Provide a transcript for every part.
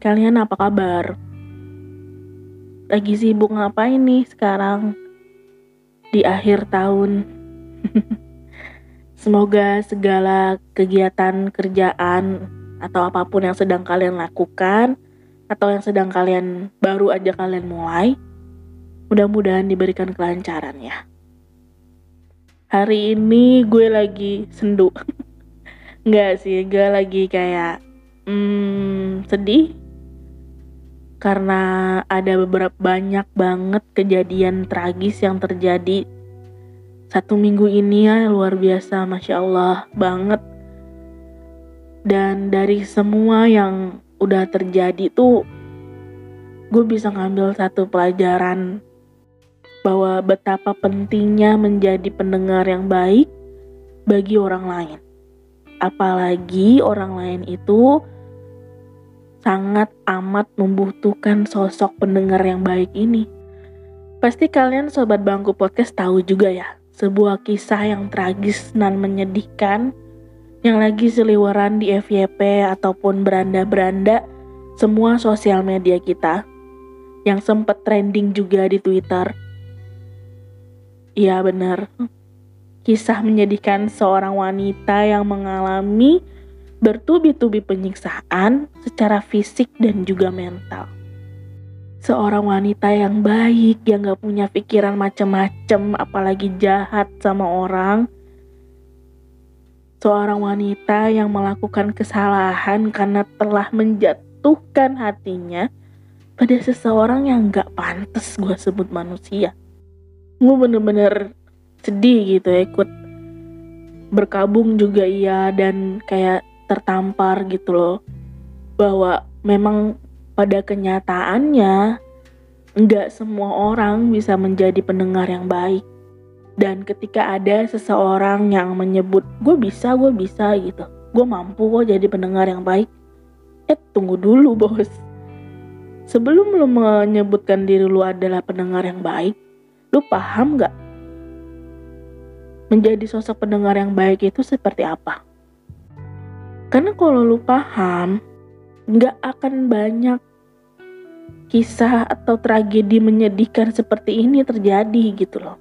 kalian apa kabar? Lagi sibuk ngapain nih sekarang di akhir tahun? Semoga segala kegiatan kerjaan atau apa pun yang sedang kalian lakukan atau yang sedang kalian baru aja kalian mulai, mudah-mudahan diberikan kelancaran ya. Hari ini gue lagi sendu. Enggak sih, gue lagi kayak hmm, sedih karena ada beberapa banyak banget kejadian tragis yang terjadi. Satu minggu ini ya luar biasa masya Allah banget. Dan dari semua yang udah terjadi tuh gue bisa ngambil satu pelajaran bahwa betapa pentingnya menjadi pendengar yang baik bagi orang lain. Apalagi orang lain itu sangat amat membutuhkan sosok pendengar yang baik ini. Pasti kalian sobat bangku podcast tahu juga ya, sebuah kisah yang tragis dan menyedihkan yang lagi seliweran di FYP ataupun beranda-beranda semua sosial media kita yang sempat trending juga di Twitter. Iya benar. Kisah menyedihkan seorang wanita yang mengalami bertubi-tubi penyiksaan secara fisik dan juga mental. Seorang wanita yang baik, yang gak punya pikiran macem-macem, apalagi jahat sama orang. Seorang wanita yang melakukan kesalahan karena telah menjatuhkan hatinya pada seseorang yang gak pantas gue sebut manusia. Gue bener-bener sedih gitu ya, ikut berkabung juga iya dan kayak tertampar gitu loh. Bahwa memang pada kenyataannya nggak semua orang bisa menjadi pendengar yang baik. Dan ketika ada seseorang yang menyebut gue bisa gue bisa gitu. Gue mampu kok jadi pendengar yang baik. Eh tunggu dulu bos. Sebelum lu menyebutkan diri lu adalah pendengar yang baik lu paham nggak? Menjadi sosok pendengar yang baik itu seperti apa karena kalau lu paham, nggak akan banyak kisah atau tragedi menyedihkan seperti ini terjadi gitu loh.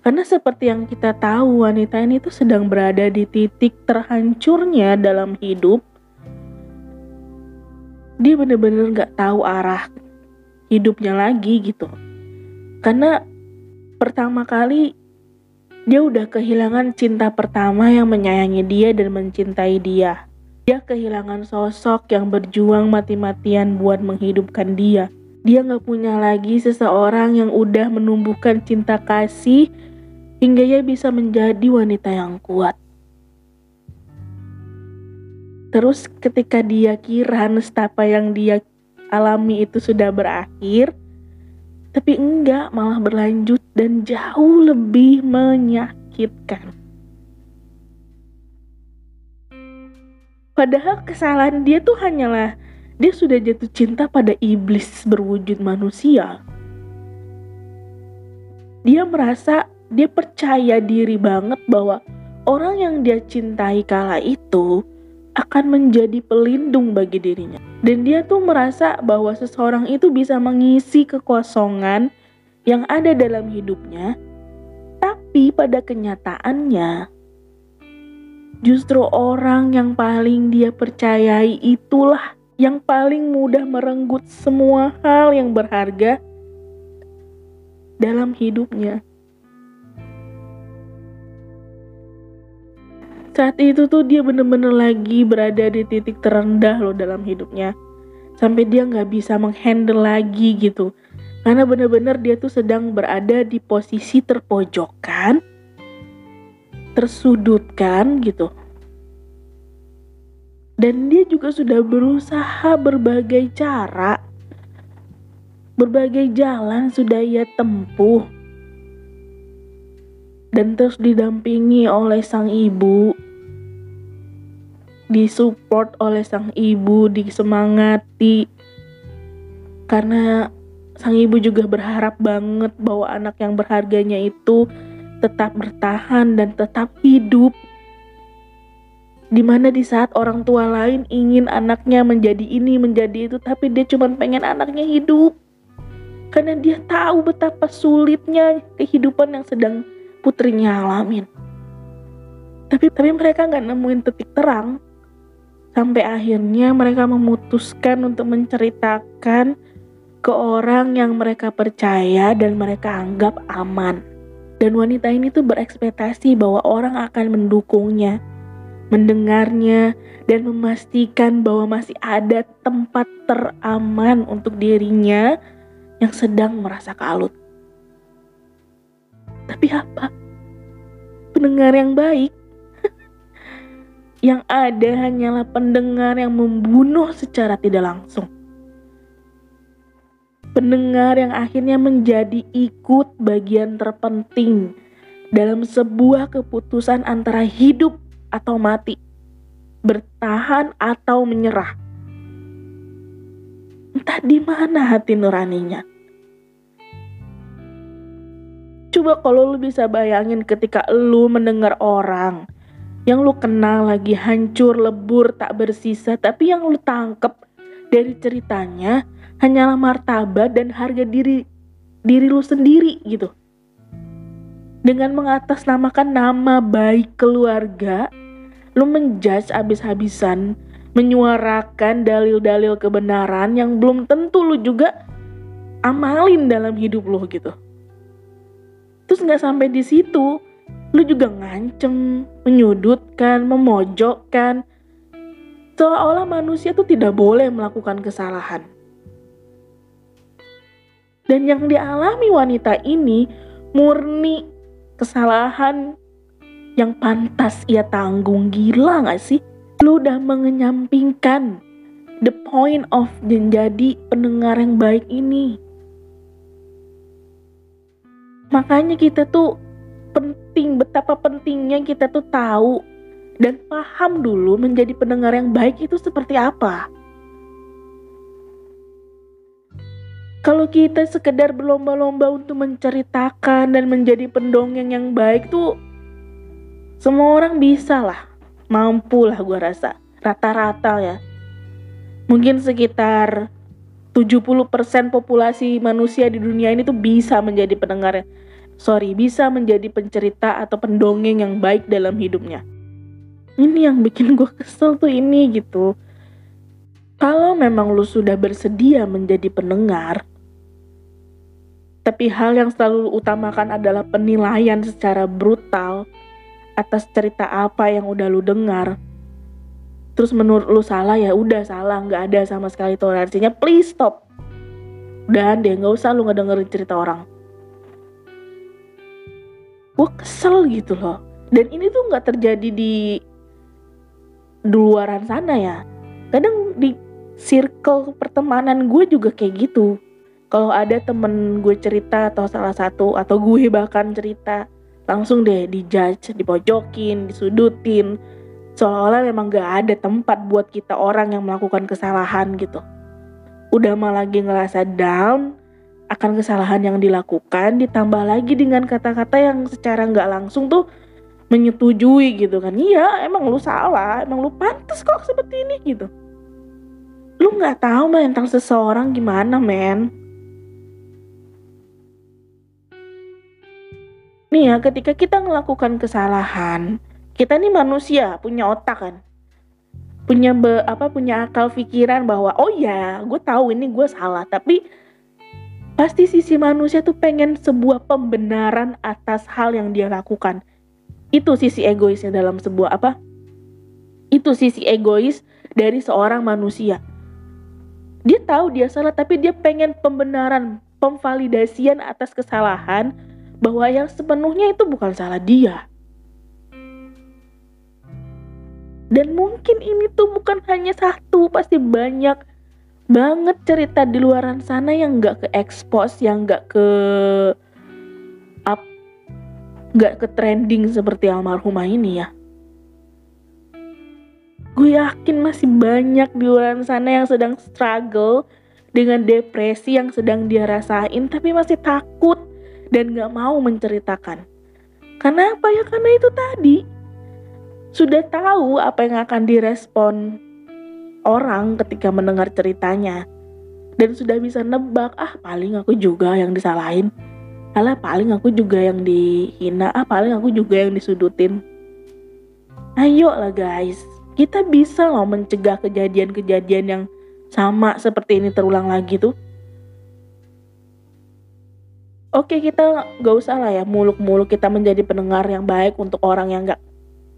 Karena seperti yang kita tahu wanita ini tuh sedang berada di titik terhancurnya dalam hidup. Dia bener-bener gak tahu arah hidupnya lagi gitu. Karena pertama kali dia udah kehilangan cinta pertama yang menyayangi dia dan mencintai dia. Dia kehilangan sosok yang berjuang mati-matian buat menghidupkan dia. Dia gak punya lagi seseorang yang udah menumbuhkan cinta kasih hingga ia bisa menjadi wanita yang kuat. Terus ketika dia kira nestapa yang dia alami itu sudah berakhir, tapi enggak malah berlanjut dan jauh lebih menyakitkan. Padahal kesalahan dia tuh hanyalah dia sudah jatuh cinta pada iblis berwujud manusia. Dia merasa dia percaya diri banget bahwa orang yang dia cintai kala itu akan menjadi pelindung bagi dirinya. Dan dia tuh merasa bahwa seseorang itu bisa mengisi kekosongan yang ada dalam hidupnya, tapi pada kenyataannya justru orang yang paling dia percayai itulah yang paling mudah merenggut semua hal yang berharga dalam hidupnya. Saat itu tuh dia bener-bener lagi berada di titik terendah loh dalam hidupnya. Sampai dia nggak bisa menghandle lagi gitu. Karena bener-bener dia tuh sedang berada di posisi terpojokan tersudutkan gitu. Dan dia juga sudah berusaha berbagai cara berbagai jalan sudah ia tempuh. Dan terus didampingi oleh sang ibu disupport oleh sang ibu, disemangati. Karena sang ibu juga berharap banget bahwa anak yang berharganya itu tetap bertahan dan tetap hidup. Di mana di saat orang tua lain ingin anaknya menjadi ini, menjadi itu, tapi dia cuma pengen anaknya hidup. Karena dia tahu betapa sulitnya kehidupan yang sedang putrinya alamin. Tapi tapi mereka nggak nemuin titik terang. Sampai akhirnya mereka memutuskan untuk menceritakan ke orang yang mereka percaya dan mereka anggap aman. Dan wanita ini tuh berekspektasi bahwa orang akan mendukungnya mendengarnya, dan memastikan bahwa masih ada tempat teraman untuk dirinya yang sedang merasa kalut. Tapi apa? Pendengar yang baik yang ada hanyalah pendengar yang membunuh secara tidak langsung. Pendengar yang akhirnya menjadi ikut bagian terpenting dalam sebuah keputusan antara hidup atau mati, bertahan atau menyerah. Entah di mana hati nuraninya. Coba kalau lu bisa bayangin ketika lu mendengar orang yang lu kenal lagi hancur, lebur, tak bersisa, tapi yang lu tangkep dari ceritanya hanyalah martabat dan harga diri diri lu sendiri gitu. Dengan mengatasnamakan nama baik keluarga, lu menjudge abis-habisan, menyuarakan dalil-dalil kebenaran yang belum tentu lu juga amalin dalam hidup lu gitu. Terus nggak sampai di situ, lu juga ngancem, menyudutkan, memojokkan. Seolah-olah manusia tuh tidak boleh melakukan kesalahan. Dan yang dialami wanita ini murni kesalahan yang pantas ia tanggung. Gila gak sih? Lu udah mengenyampingkan the point of menjadi pendengar yang baik ini. Makanya kita tuh penting, betapa pentingnya kita tuh tahu dan paham dulu menjadi pendengar yang baik itu seperti apa. Kalau kita sekedar berlomba-lomba untuk menceritakan dan menjadi pendongeng yang baik tuh semua orang bisa lah, mampu lah gue rasa. Rata-rata ya. Mungkin sekitar 70% populasi manusia di dunia ini tuh bisa menjadi pendengar sorry bisa menjadi pencerita atau pendongeng yang baik dalam hidupnya. Ini yang bikin gue kesel tuh ini gitu. Kalau memang lu sudah bersedia menjadi pendengar tapi hal yang selalu utamakan adalah penilaian secara brutal atas cerita apa yang udah lu dengar terus menurut lu salah ya udah salah nggak ada sama sekali toleransinya please stop. Udah deh nggak usah lu ngedengerin cerita orang gue kesel gitu loh dan ini tuh nggak terjadi di di luaran sana ya kadang di circle pertemanan gue juga kayak gitu kalau ada temen gue cerita atau salah satu atau gue bahkan cerita langsung deh dijudge, dipojokin, disudutin. Seolah-olah memang gak ada tempat buat kita orang yang melakukan kesalahan gitu. Udah malah lagi ngerasa down akan kesalahan yang dilakukan, ditambah lagi dengan kata-kata yang secara nggak langsung tuh menyetujui gitu kan. Iya, emang lu salah, emang lu pantas kok seperti ini gitu. Lu nggak tahu mental seseorang gimana, men. nih ya ketika kita melakukan kesalahan kita nih manusia punya otak kan punya be, apa punya akal pikiran bahwa oh ya gue tahu ini gue salah tapi pasti sisi manusia tuh pengen sebuah pembenaran atas hal yang dia lakukan. Itu sisi egoisnya dalam sebuah apa? Itu sisi egois dari seorang manusia. Dia tahu dia salah tapi dia pengen pembenaran pemvalidasian atas kesalahan bahwa yang sepenuhnya itu bukan salah dia. Dan mungkin ini tuh bukan hanya satu, pasti banyak banget cerita di luaran sana yang nggak ke expose, yang nggak ke up, nggak ke trending seperti almarhumah ini ya. Gue yakin masih banyak di luaran sana yang sedang struggle dengan depresi yang sedang dia rasain, tapi masih takut dan gak mau menceritakan. Karena apa ya? Karena itu tadi. sudah tahu apa yang akan direspon orang ketika mendengar ceritanya. Dan sudah bisa nebak ah paling aku juga yang disalahin. Alah paling aku juga yang dihina. Ah paling aku juga yang disudutin. Ayo lah guys. Kita bisa loh mencegah kejadian-kejadian yang sama seperti ini terulang lagi tuh. Oke kita gak usah lah ya muluk-muluk kita menjadi pendengar yang baik untuk orang yang gak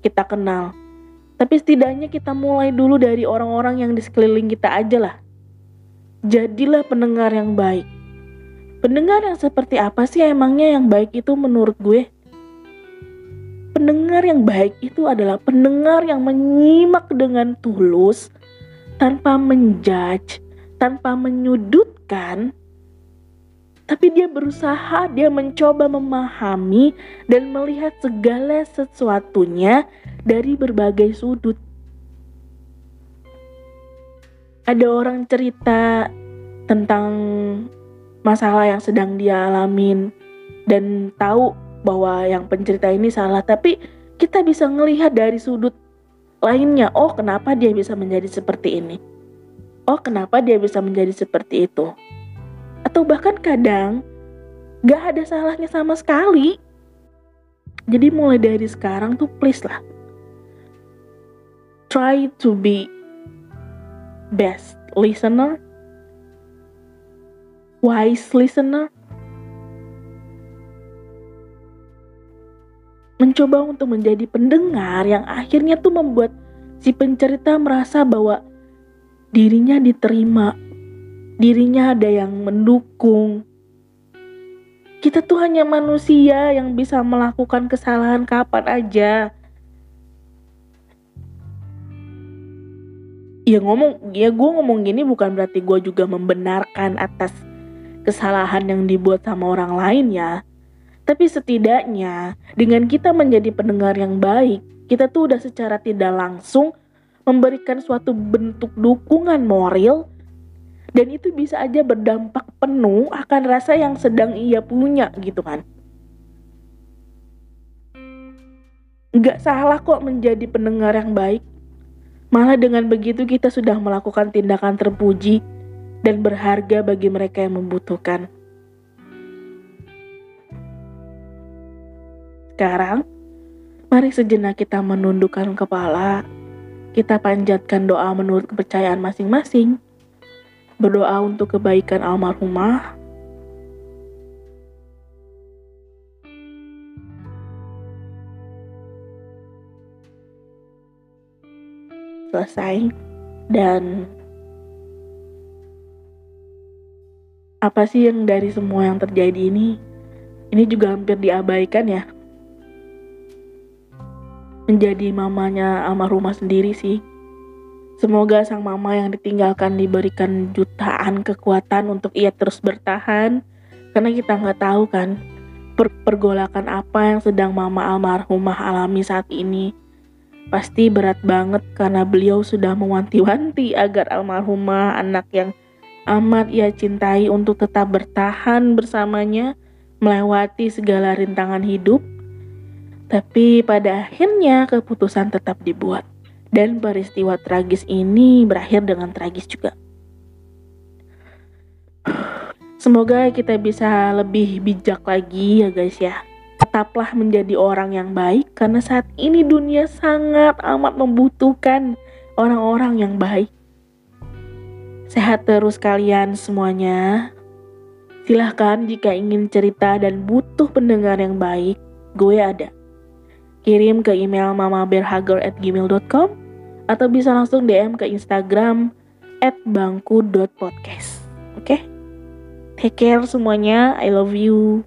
kita kenal. Tapi setidaknya kita mulai dulu dari orang-orang yang di sekeliling kita aja lah. Jadilah pendengar yang baik. Pendengar yang seperti apa sih emangnya yang baik itu menurut gue? Pendengar yang baik itu adalah pendengar yang menyimak dengan tulus, tanpa menjudge, tanpa menyudutkan, tapi dia berusaha, dia mencoba memahami dan melihat segala sesuatunya dari berbagai sudut. Ada orang cerita tentang masalah yang sedang dia alamin dan tahu bahwa yang pencerita ini salah, tapi kita bisa melihat dari sudut lainnya. Oh, kenapa dia bisa menjadi seperti ini? Oh, kenapa dia bisa menjadi seperti itu? atau bahkan kadang gak ada salahnya sama sekali. Jadi mulai dari sekarang tuh please lah. Try to be best listener, wise listener. Mencoba untuk menjadi pendengar yang akhirnya tuh membuat si pencerita merasa bahwa dirinya diterima dirinya ada yang mendukung. Kita tuh hanya manusia yang bisa melakukan kesalahan kapan aja. Ya ngomong, ya gue ngomong gini bukan berarti gue juga membenarkan atas kesalahan yang dibuat sama orang lain ya. Tapi setidaknya dengan kita menjadi pendengar yang baik, kita tuh udah secara tidak langsung memberikan suatu bentuk dukungan moral dan itu bisa aja berdampak penuh akan rasa yang sedang ia punya gitu kan Gak salah kok menjadi pendengar yang baik. Malah dengan begitu kita sudah melakukan tindakan terpuji dan berharga bagi mereka yang membutuhkan. Sekarang, mari sejenak kita menundukkan kepala, kita panjatkan doa menurut kepercayaan masing-masing, berdoa untuk kebaikan almarhumah. Selesai dan apa sih yang dari semua yang terjadi ini ini juga hampir diabaikan ya menjadi mamanya almarhumah sendiri sih Semoga sang mama yang ditinggalkan diberikan jutaan kekuatan untuk ia terus bertahan. Karena kita nggak tahu kan per pergolakan apa yang sedang mama almarhumah alami saat ini. Pasti berat banget karena beliau sudah mewanti-wanti agar almarhumah anak yang amat ia cintai untuk tetap bertahan bersamanya melewati segala rintangan hidup. Tapi pada akhirnya keputusan tetap dibuat. Dan peristiwa tragis ini berakhir dengan tragis juga. Semoga kita bisa lebih bijak lagi ya guys ya. Tetaplah menjadi orang yang baik karena saat ini dunia sangat amat membutuhkan orang-orang yang baik. Sehat terus kalian semuanya. Silahkan jika ingin cerita dan butuh pendengar yang baik, gue ada. Kirim ke email mamaberhager@gmail.com atau bisa langsung DM ke Instagram @bangku.podcast. Oke? Okay? Take care semuanya. I love you.